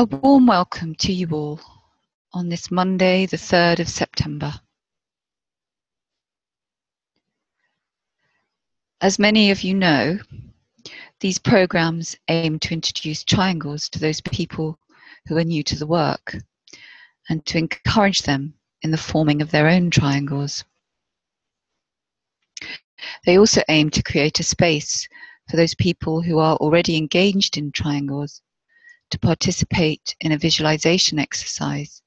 A warm welcome to you all on this Monday, the 3rd of September. As many of you know, these programs aim to introduce triangles to those people who are new to the work and to encourage them in the forming of their own triangles. They also aim to create a space for those people who are already engaged in triangles to participate in a visualization exercise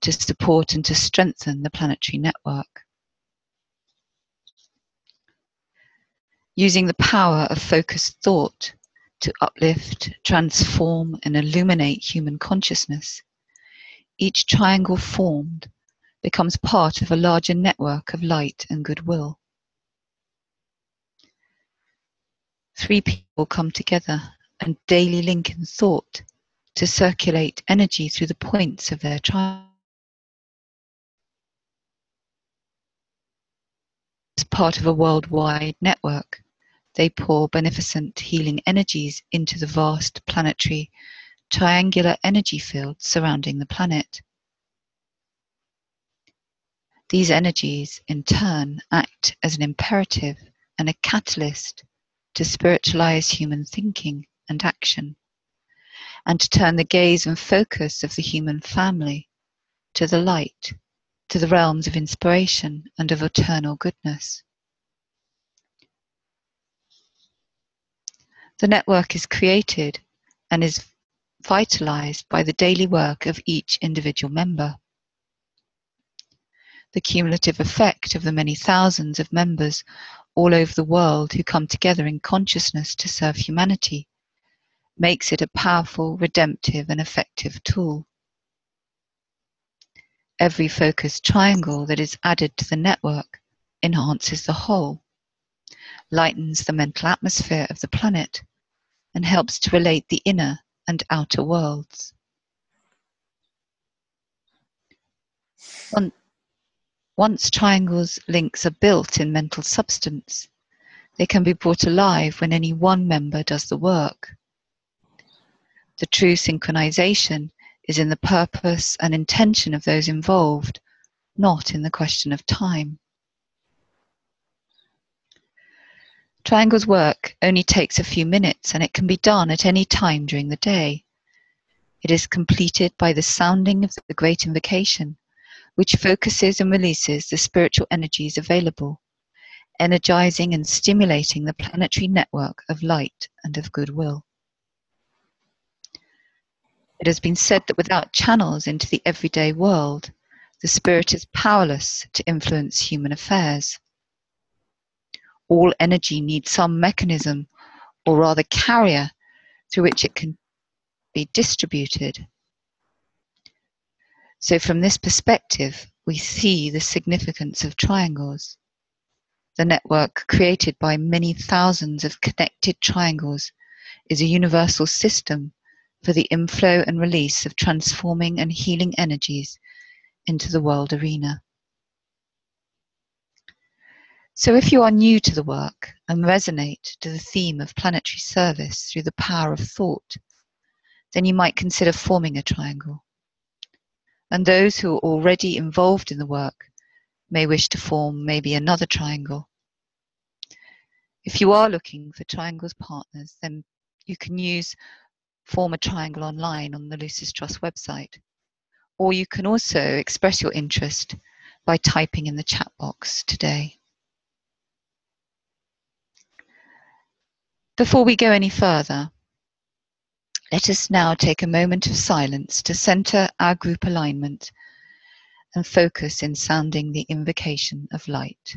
to support and to strengthen the planetary network. Using the power of focused thought to uplift, transform, and illuminate human consciousness, each triangle formed becomes part of a larger network of light and goodwill. Three people come together and daily link in thought to circulate energy through the points of their triangle. As part of a worldwide network, they pour beneficent healing energies into the vast planetary triangular energy field surrounding the planet. These energies, in turn, act as an imperative and a catalyst to spiritualize human thinking and action and to turn the gaze and focus of the human family to the light, to the realms of inspiration and of eternal goodness. The network is created and is vitalized by the daily work of each individual member. The cumulative effect of the many thousands of members all over the world who come together in consciousness to serve humanity makes it a powerful, redemptive, and effective tool. Every focus triangle that is added to the network enhances the whole, lightens the mental atmosphere of the planet, and helps to relate the inner and outer worlds. Once triangles links are built in mental substance, they can be brought alive when any one member does the work. The true synchronization is in the purpose and intention of those involved, not in the question of time. Triangles work only takes a few minutes and it can be done at any time during the day. It is completed by the sounding of the Great Invocation, which focuses and releases the spiritual energies available, energizing and stimulating the planetary network of light and of goodwill. It has been said that without channels into the everyday world, the spirit is powerless to influence human affairs. All energy needs some mechanism, or rather carrier, through which it can be distributed. So, from this perspective, we see the significance of triangles. The network created by many thousands of connected triangles is a universal system for the inflow and release of transforming and healing energies into the world arena. So, if you are new to the work and resonate to the theme of planetary service through the power of thought, then you might consider forming a triangle. And those who are already involved in the work may wish to form maybe another triangle. If you are looking for triangles partners, then you can use form a triangle online on the Lucis Trust website. Or you can also express your interest by typing in the chat box today. Before we go any further, let us now take a moment of silence to center our group alignment and focus in sounding the invocation of light.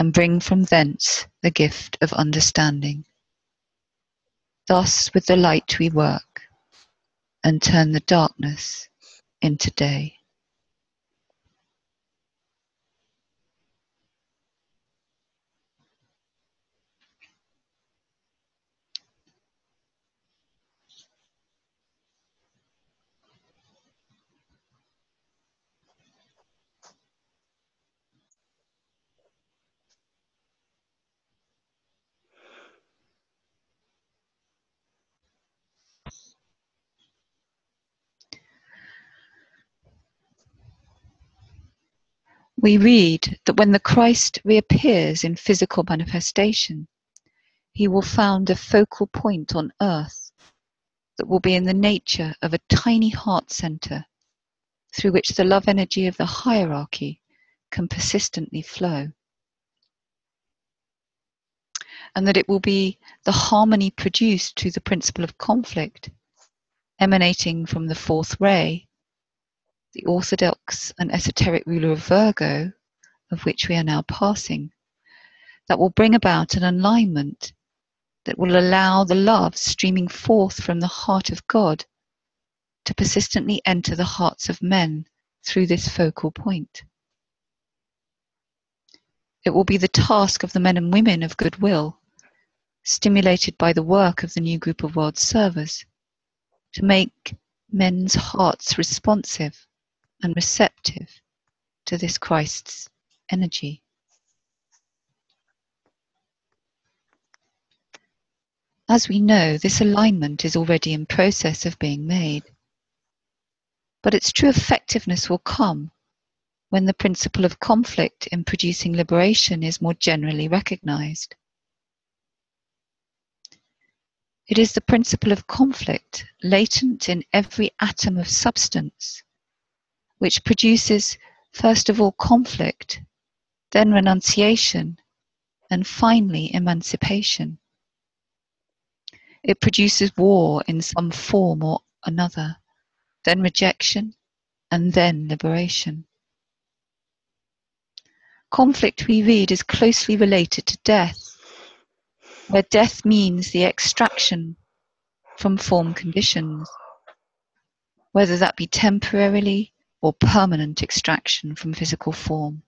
and bring from thence the gift of understanding. Thus with the light we work and turn the darkness into day. We read that when the Christ reappears in physical manifestation, he will found a focal point on earth that will be in the nature of a tiny heart center through which the love energy of the hierarchy can persistently flow. And that it will be the harmony produced through the principle of conflict emanating from the fourth ray the orthodox and esoteric ruler of Virgo, of which we are now passing, that will bring about an alignment that will allow the love streaming forth from the heart of God to persistently enter the hearts of men through this focal point. It will be the task of the men and women of goodwill, stimulated by the work of the new group of world servers, to make men's hearts responsive and receptive to this Christ's energy. As we know, this alignment is already in process of being made. But its true effectiveness will come when the principle of conflict in producing liberation is more generally recognized. It is the principle of conflict latent in every atom of substance which produces first of all conflict, then renunciation, and finally emancipation. It produces war in some form or another, then rejection, and then liberation. Conflict, we read, is closely related to death, where death means the extraction from form conditions, whether that be temporarily or permanent extraction from physical form,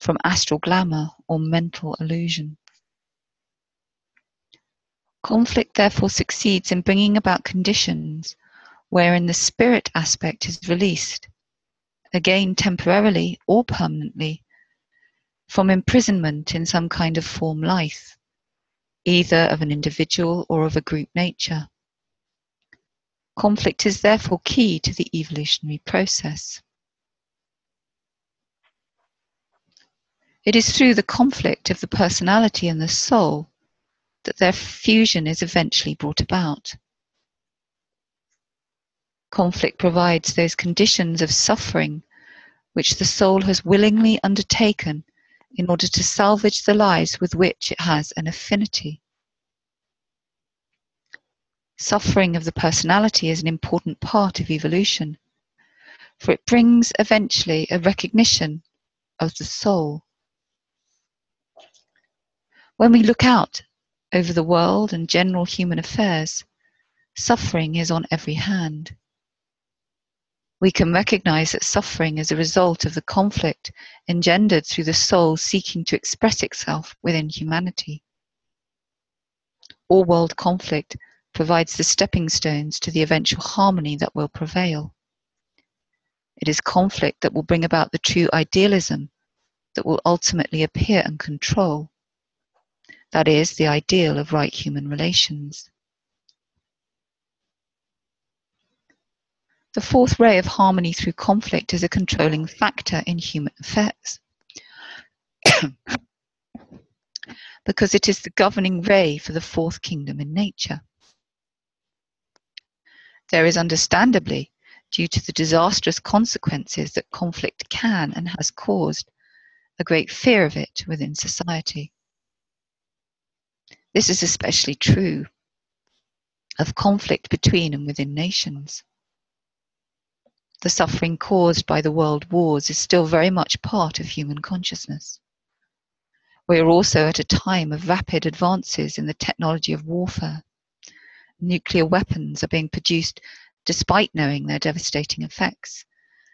from astral glamour or mental illusion. Conflict therefore succeeds in bringing about conditions wherein the spirit aspect is released, again temporarily or permanently, from imprisonment in some kind of form life, either of an individual or of a group nature. Conflict is therefore key to the evolutionary process. It is through the conflict of the personality and the soul that their fusion is eventually brought about. Conflict provides those conditions of suffering which the soul has willingly undertaken in order to salvage the lives with which it has an affinity. Suffering of the personality is an important part of evolution, for it brings eventually a recognition of the soul. When we look out over the world and general human affairs, suffering is on every hand. We can recognize that suffering is a result of the conflict engendered through the soul seeking to express itself within humanity. All world conflict provides the stepping stones to the eventual harmony that will prevail. It is conflict that will bring about the true idealism that will ultimately appear and control. That is, the ideal of right human relations. The fourth ray of harmony through conflict is a controlling factor in human affairs. because it is the governing ray for the fourth kingdom in nature. There is understandably, due to the disastrous consequences that conflict can and has caused, a great fear of it within society. This is especially true of conflict between and within nations. The suffering caused by the world wars is still very much part of human consciousness. We are also at a time of rapid advances in the technology of warfare. Nuclear weapons are being produced despite knowing their devastating effects,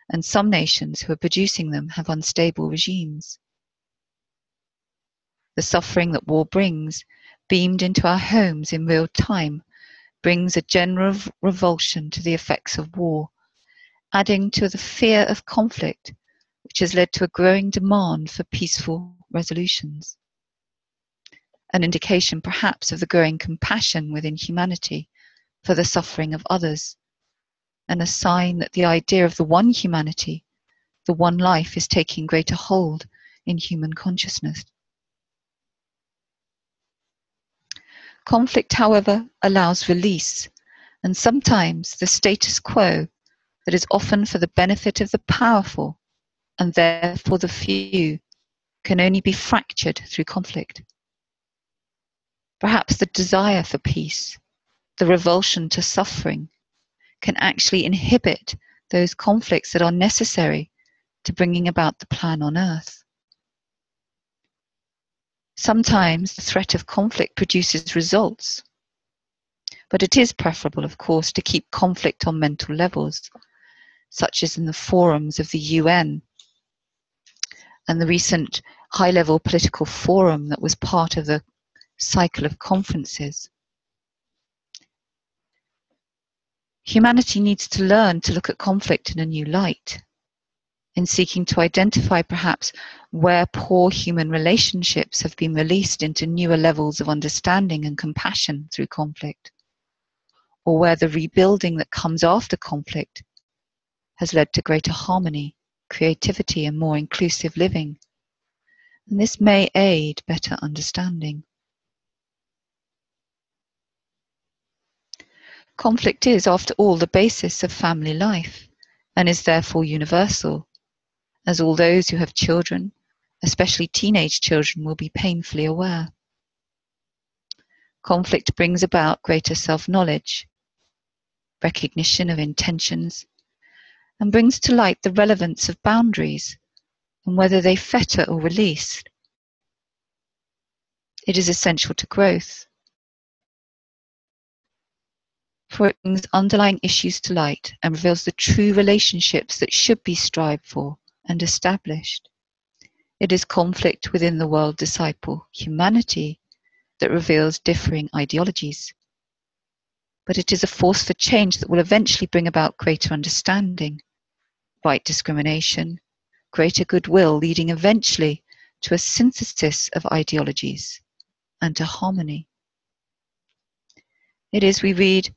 and some nations who are producing them have unstable regimes. The suffering that war brings, beamed into our homes in real time, brings a general revulsion to the effects of war, adding to the fear of conflict, which has led to a growing demand for peaceful resolutions. An indication, perhaps, of the growing compassion within humanity for the suffering of others, and a sign that the idea of the one humanity, the one life, is taking greater hold in human consciousness. Conflict, however, allows release, and sometimes the status quo that is often for the benefit of the powerful and therefore the few can only be fractured through conflict. Perhaps the desire for peace, the revulsion to suffering, can actually inhibit those conflicts that are necessary to bringing about the plan on earth. Sometimes the threat of conflict produces results, but it is preferable, of course, to keep conflict on mental levels, such as in the forums of the UN and the recent high level political forum that was part of the cycle of conferences. Humanity needs to learn to look at conflict in a new light, in seeking to identify perhaps where poor human relationships have been released into newer levels of understanding and compassion through conflict, or where the rebuilding that comes after conflict has led to greater harmony, creativity, and more inclusive living. And this may aid better understanding. Conflict is, after all, the basis of family life and is therefore universal as all those who have children, especially teenage children, will be painfully aware. Conflict brings about greater self knowledge, recognition of intentions, and brings to light the relevance of boundaries and whether they fetter or release. It is essential to growth, for it brings underlying issues to light and reveals the true relationships that should be strived for and established. It is conflict within the world disciple, humanity, that reveals differing ideologies. But it is a force for change that will eventually bring about greater understanding, right discrimination, greater goodwill, leading eventually to a synthesis of ideologies and to harmony. It is, we read,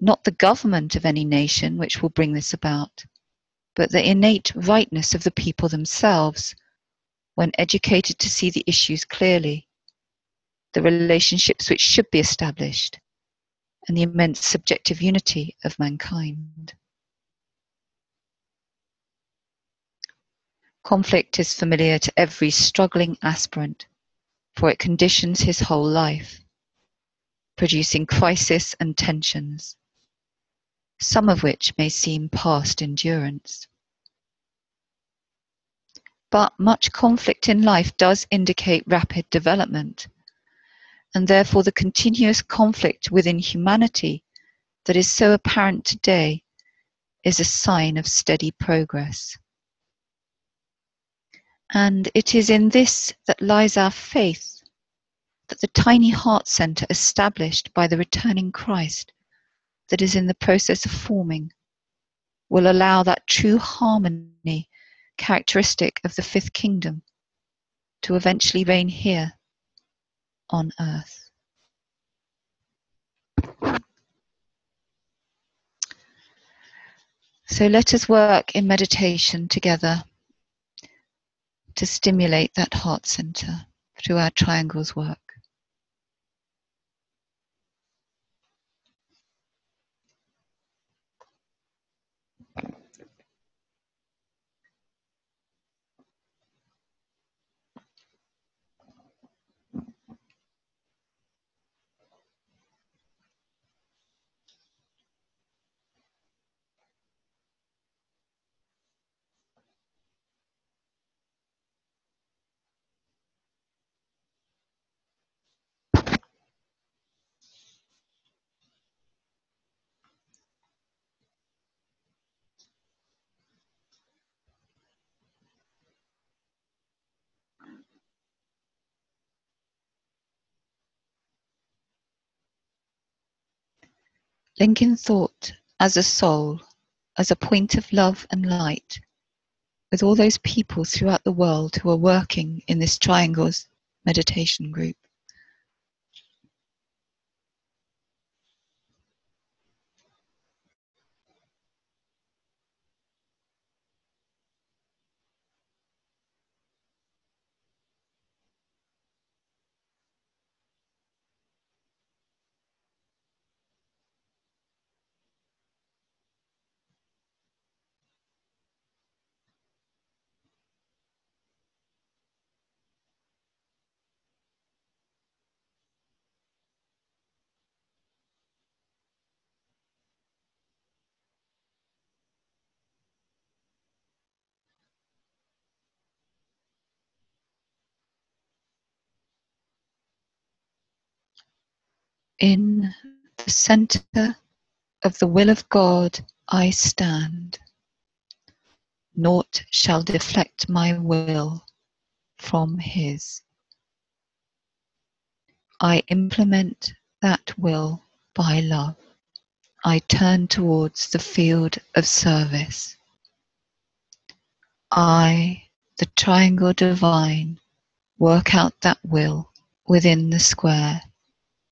not the government of any nation which will bring this about, but the innate rightness of the people themselves when educated to see the issues clearly, the relationships which should be established, and the immense subjective unity of mankind. Conflict is familiar to every struggling aspirant, for it conditions his whole life, producing crisis and tensions some of which may seem past endurance. But much conflict in life does indicate rapid development, and therefore the continuous conflict within humanity that is so apparent today is a sign of steady progress. And it is in this that lies our faith that the tiny heart center established by the returning Christ that is in the process of forming will allow that true harmony characteristic of the fifth kingdom to eventually reign here on earth. So let us work in meditation together to stimulate that heart center through our triangles work. Linking thought as a soul, as a point of love and light, with all those people throughout the world who are working in this triangles meditation group. In the center of the will of God I stand. Naught shall deflect my will from His. I implement that will by love. I turn towards the field of service. I, the triangle divine, work out that will within the square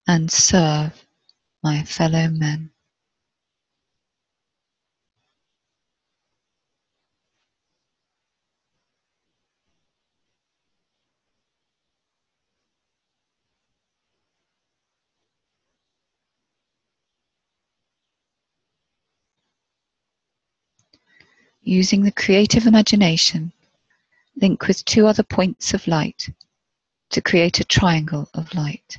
and serve my fellow men. Using the creative imagination, link with two other points of light to create a triangle of light.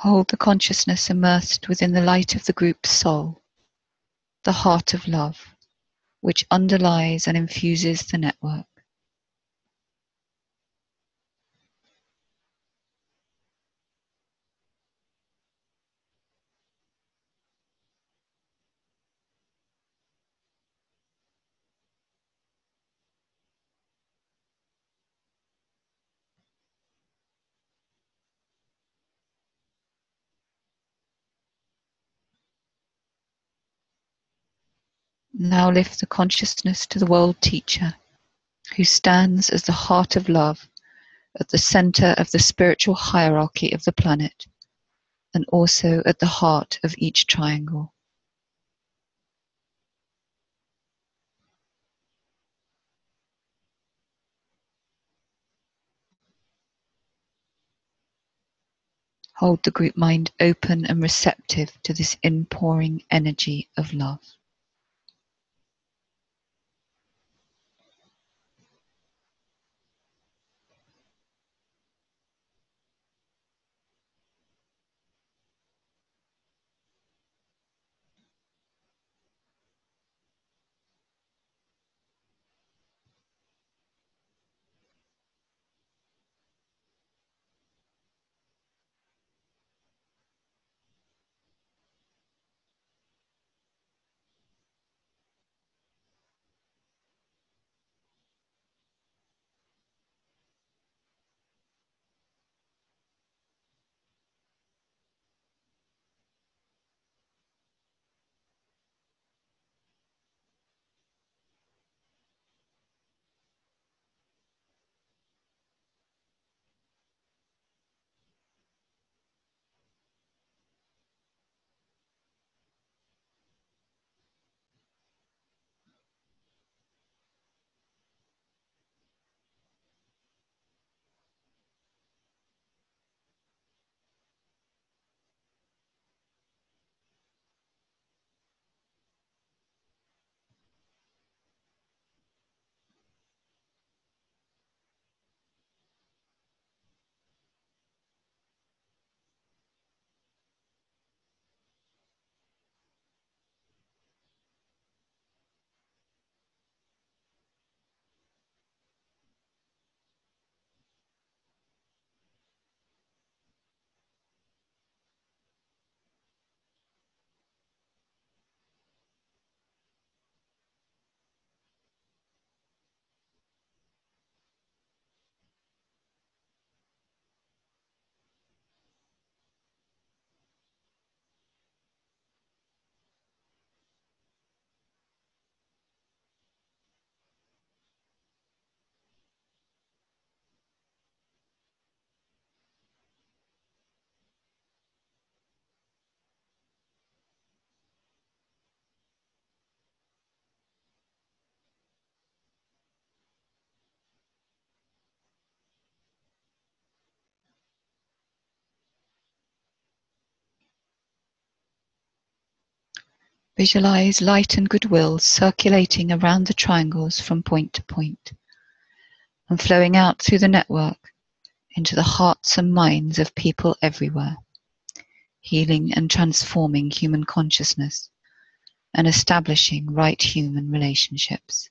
Hold the consciousness immersed within the light of the group's soul, the heart of love, which underlies and infuses the network. Now lift the consciousness to the world teacher who stands as the heart of love at the center of the spiritual hierarchy of the planet and also at the heart of each triangle. Hold the group mind open and receptive to this inpouring energy of love. Visualize light and goodwill circulating around the triangles from point to point and flowing out through the network into the hearts and minds of people everywhere, healing and transforming human consciousness and establishing right human relationships.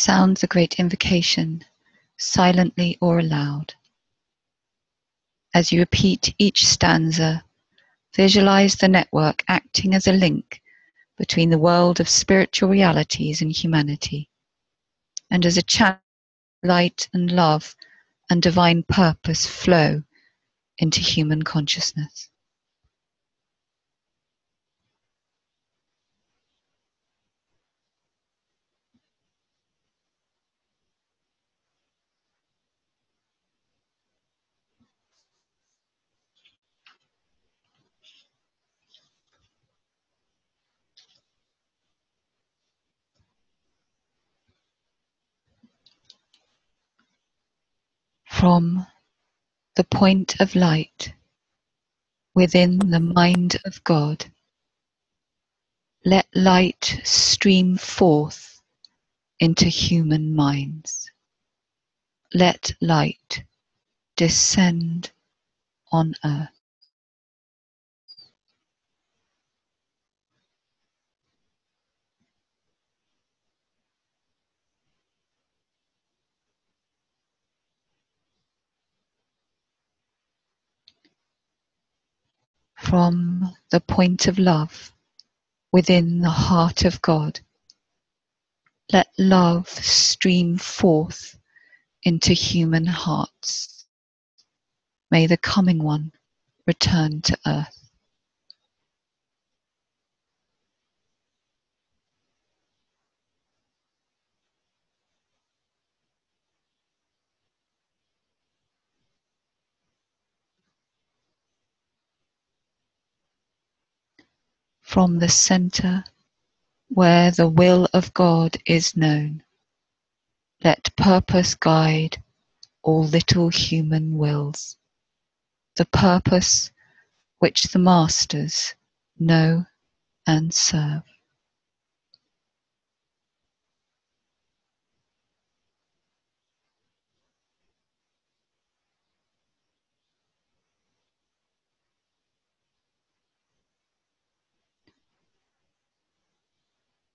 Sound a great invocation silently or aloud. As you repeat each stanza, visualize the network acting as a link between the world of spiritual realities and humanity, and as a channel light and love and divine purpose flow into human consciousness. From the point of light within the mind of God. Let light stream forth into human minds. Let light descend on earth. From the point of love within the heart of God. Let love stream forth into human hearts. May the coming one return to earth. From the center where the will of God is known. Let purpose guide all little human wills, the purpose which the masters know and serve.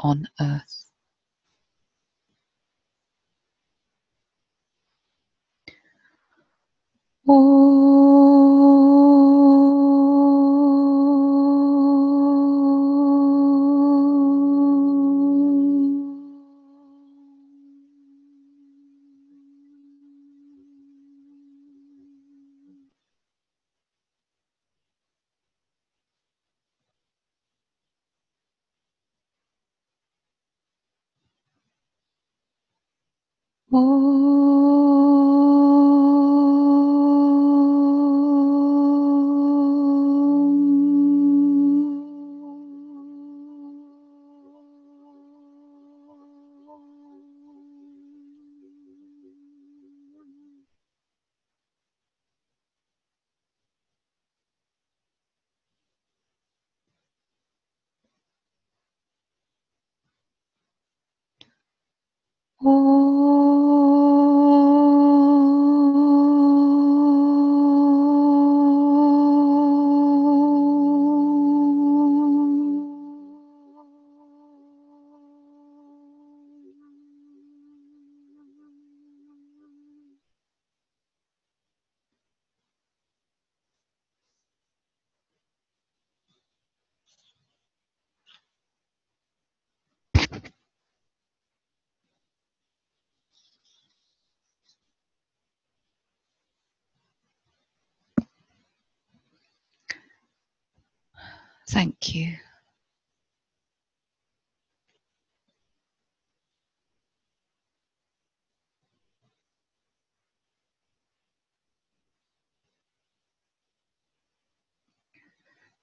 on earth. Thank you.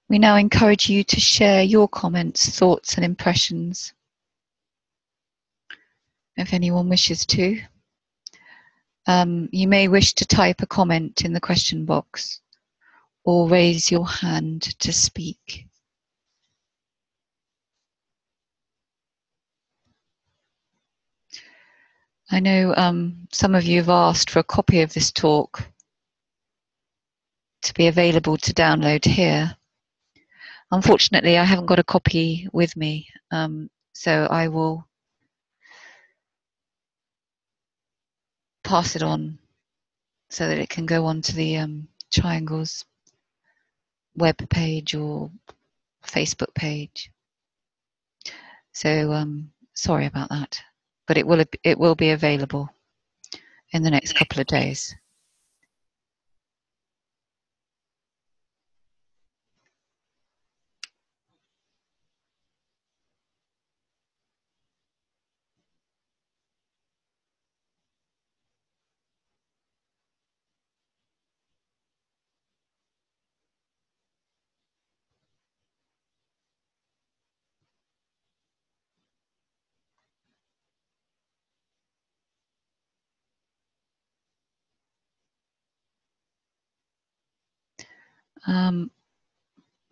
We now encourage you to share your comments, thoughts, and impressions if anyone wishes to. Um, you may wish to type a comment in the question box or raise your hand to speak. I know um, some of you have asked for a copy of this talk to be available to download here. Unfortunately, I haven't got a copy with me, um, so I will pass it on so that it can go on to the um, Triangles web page or Facebook page. So um, sorry about that, but it will it will be available in the next couple of days. Um,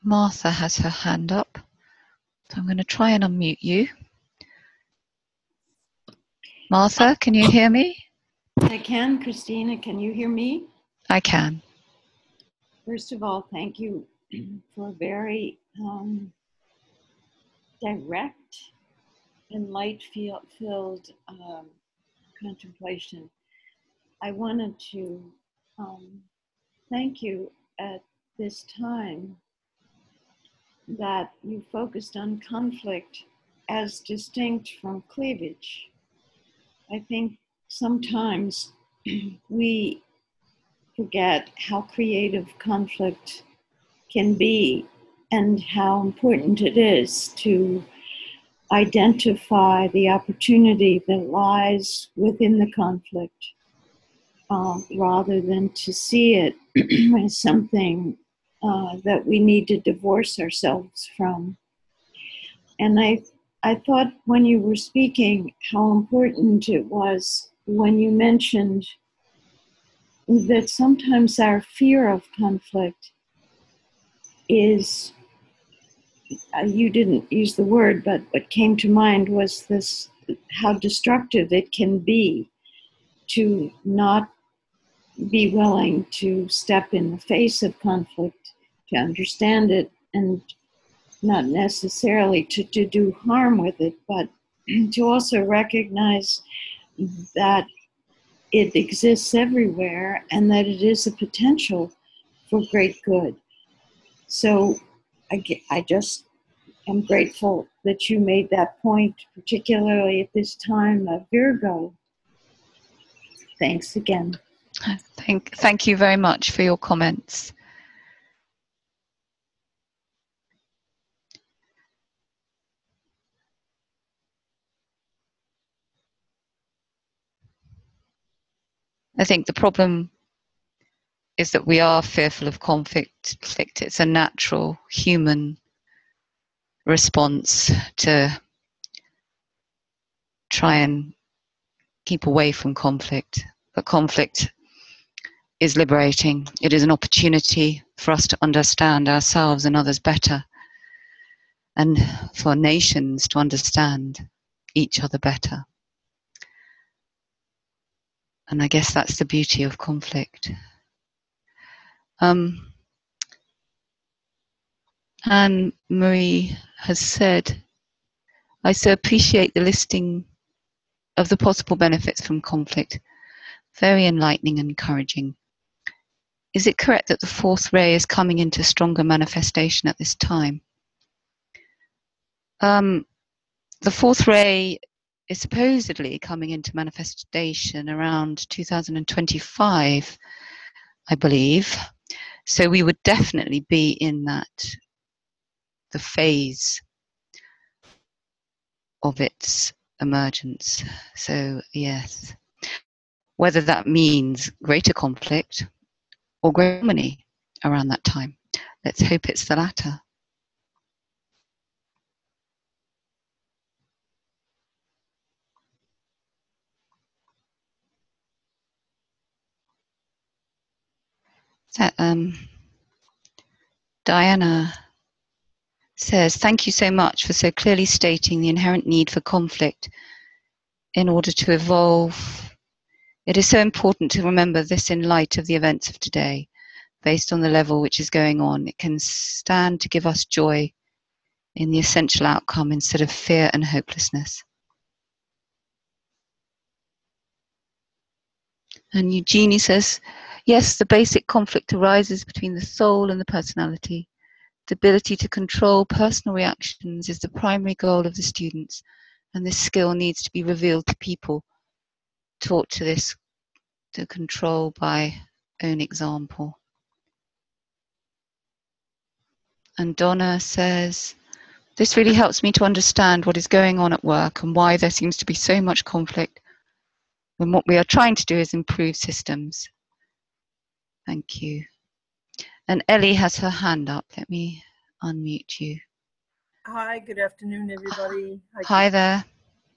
Martha has her hand up. So I'm going to try and unmute you. Martha, can you hear me? I can, Christina. Can you hear me? I can. First of all, thank you for a very um, direct and light filled um, contemplation. I wanted to um, thank you at this time that you focused on conflict as distinct from cleavage. I think sometimes we forget how creative conflict can be and how important it is to identify the opportunity that lies within the conflict um, rather than to see it as something uh, that we need to divorce ourselves from. And I, I thought when you were speaking how important it was when you mentioned that sometimes our fear of conflict is uh, you didn't use the word but what came to mind was this how destructive it can be to not be willing to step in the face of conflict to understand it and not necessarily to, to do harm with it, but to also recognize that it exists everywhere and that it is a potential for great good. So I, I just am grateful that you made that point, particularly at this time of Virgo. Thanks again. Thank, thank you very much for your comments. I think the problem is that we are fearful of conflict. It's a natural human response to try and keep away from conflict. But conflict is liberating. It is an opportunity for us to understand ourselves and others better, and for nations to understand each other better. And I guess that's the beauty of conflict. Um, Anne Marie has said, I so appreciate the listing of the possible benefits from conflict. Very enlightening and encouraging. Is it correct that the fourth ray is coming into stronger manifestation at this time? Um, the fourth ray is supposedly coming into manifestation around 2025, I believe. So we would definitely be in that, the phase of its emergence. So, yes. Whether that means greater conflict or greater harmony around that time. Let's hope it's the latter. That, um, Diana says, Thank you so much for so clearly stating the inherent need for conflict in order to evolve. It is so important to remember this in light of the events of today, based on the level which is going on. It can stand to give us joy in the essential outcome instead of fear and hopelessness. And Eugenie says, Yes, the basic conflict arises between the soul and the personality. The ability to control personal reactions is the primary goal of the students, and this skill needs to be revealed to people taught to this to control by own example. And Donna says, This really helps me to understand what is going on at work and why there seems to be so much conflict when what we are trying to do is improve systems. Thank you. And Ellie has her hand up. Let me unmute you. Hi, good afternoon, everybody. Hi there.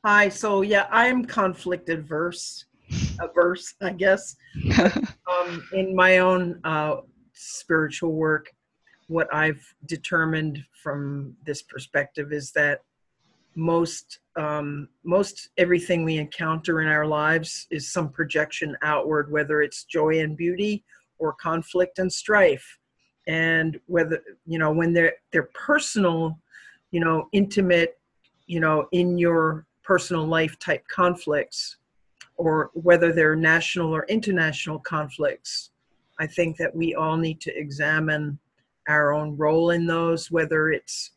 Hi. So yeah, I am conflict adverse, averse, I guess. um, in my own uh, spiritual work, what I've determined from this perspective is that most um, most everything we encounter in our lives is some projection outward, whether it's joy and beauty or conflict and strife. And whether you know when they're they're personal you know intimate you know in your personal life type conflicts or whether they're national or international conflicts i think that we all need to examine our own role in those whether it's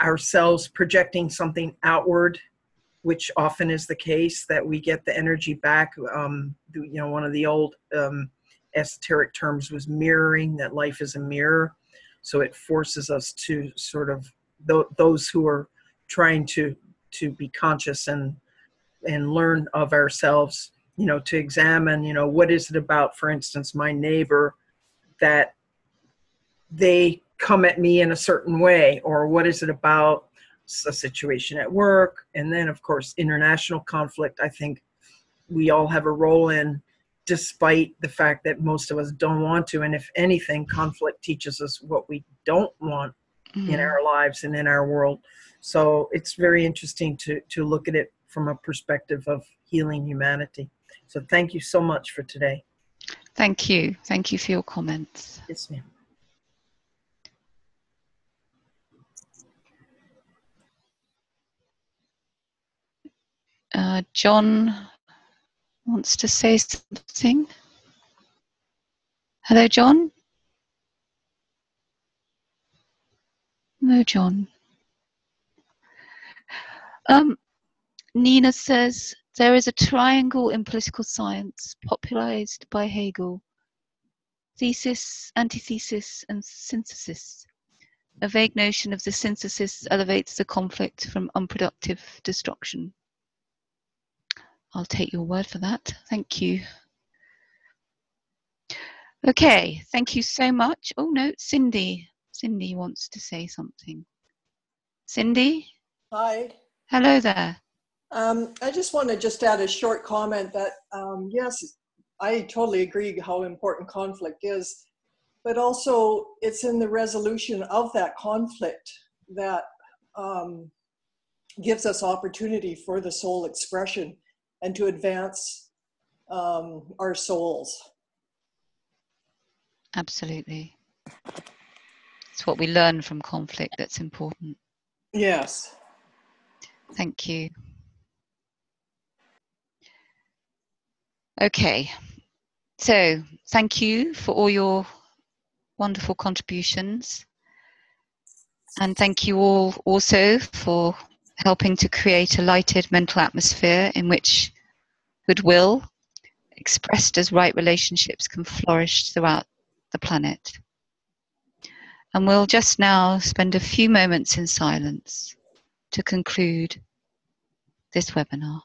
ourselves projecting something outward which often is the case that we get the energy back um, you know one of the old um, esoteric terms was mirroring that life is a mirror. So it forces us to sort of th- those who are trying to to be conscious and and learn of ourselves you know to examine you know what is it about for instance my neighbor that they come at me in a certain way? Or what is it about a situation at work? And then of course international conflict. I think we all have a role in despite the fact that most of us don't want to. And if anything, conflict teaches us what we don't want mm-hmm. in our lives and in our world. So it's very interesting to, to look at it from a perspective of healing humanity. So thank you so much for today. Thank you. Thank you for your comments. Yes, ma'am. Uh, John wants to say something. Hello, John? No, John. Um, Nina says there is a triangle in political science popularized by Hegel thesis, antithesis, and synthesis. A vague notion of the synthesis elevates the conflict from unproductive destruction. I'll take your word for that. Thank you. Okay, thank you so much. Oh no, Cindy. Cindy wants to say something. Cindy? Hi. Hello there. Um, I just want to just add a short comment that um, yes, I totally agree how important conflict is, but also it's in the resolution of that conflict that um, gives us opportunity for the soul expression and to advance um, our souls. Absolutely. It's what we learn from conflict that's important. Yes. Thank you. Okay, so thank you for all your wonderful contributions. And thank you all also for helping to create a lighted mental atmosphere in which goodwill, expressed as right relationships, can flourish throughout the planet. And we'll just now spend a few moments in silence to conclude this webinar.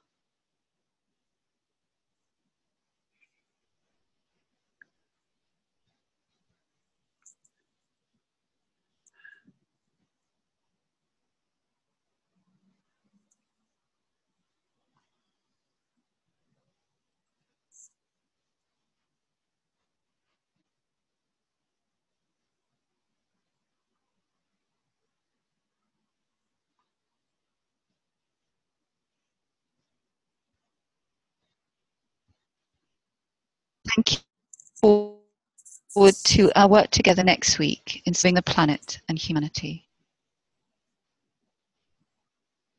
Thank you forward to our work together next week in serving the planet and humanity.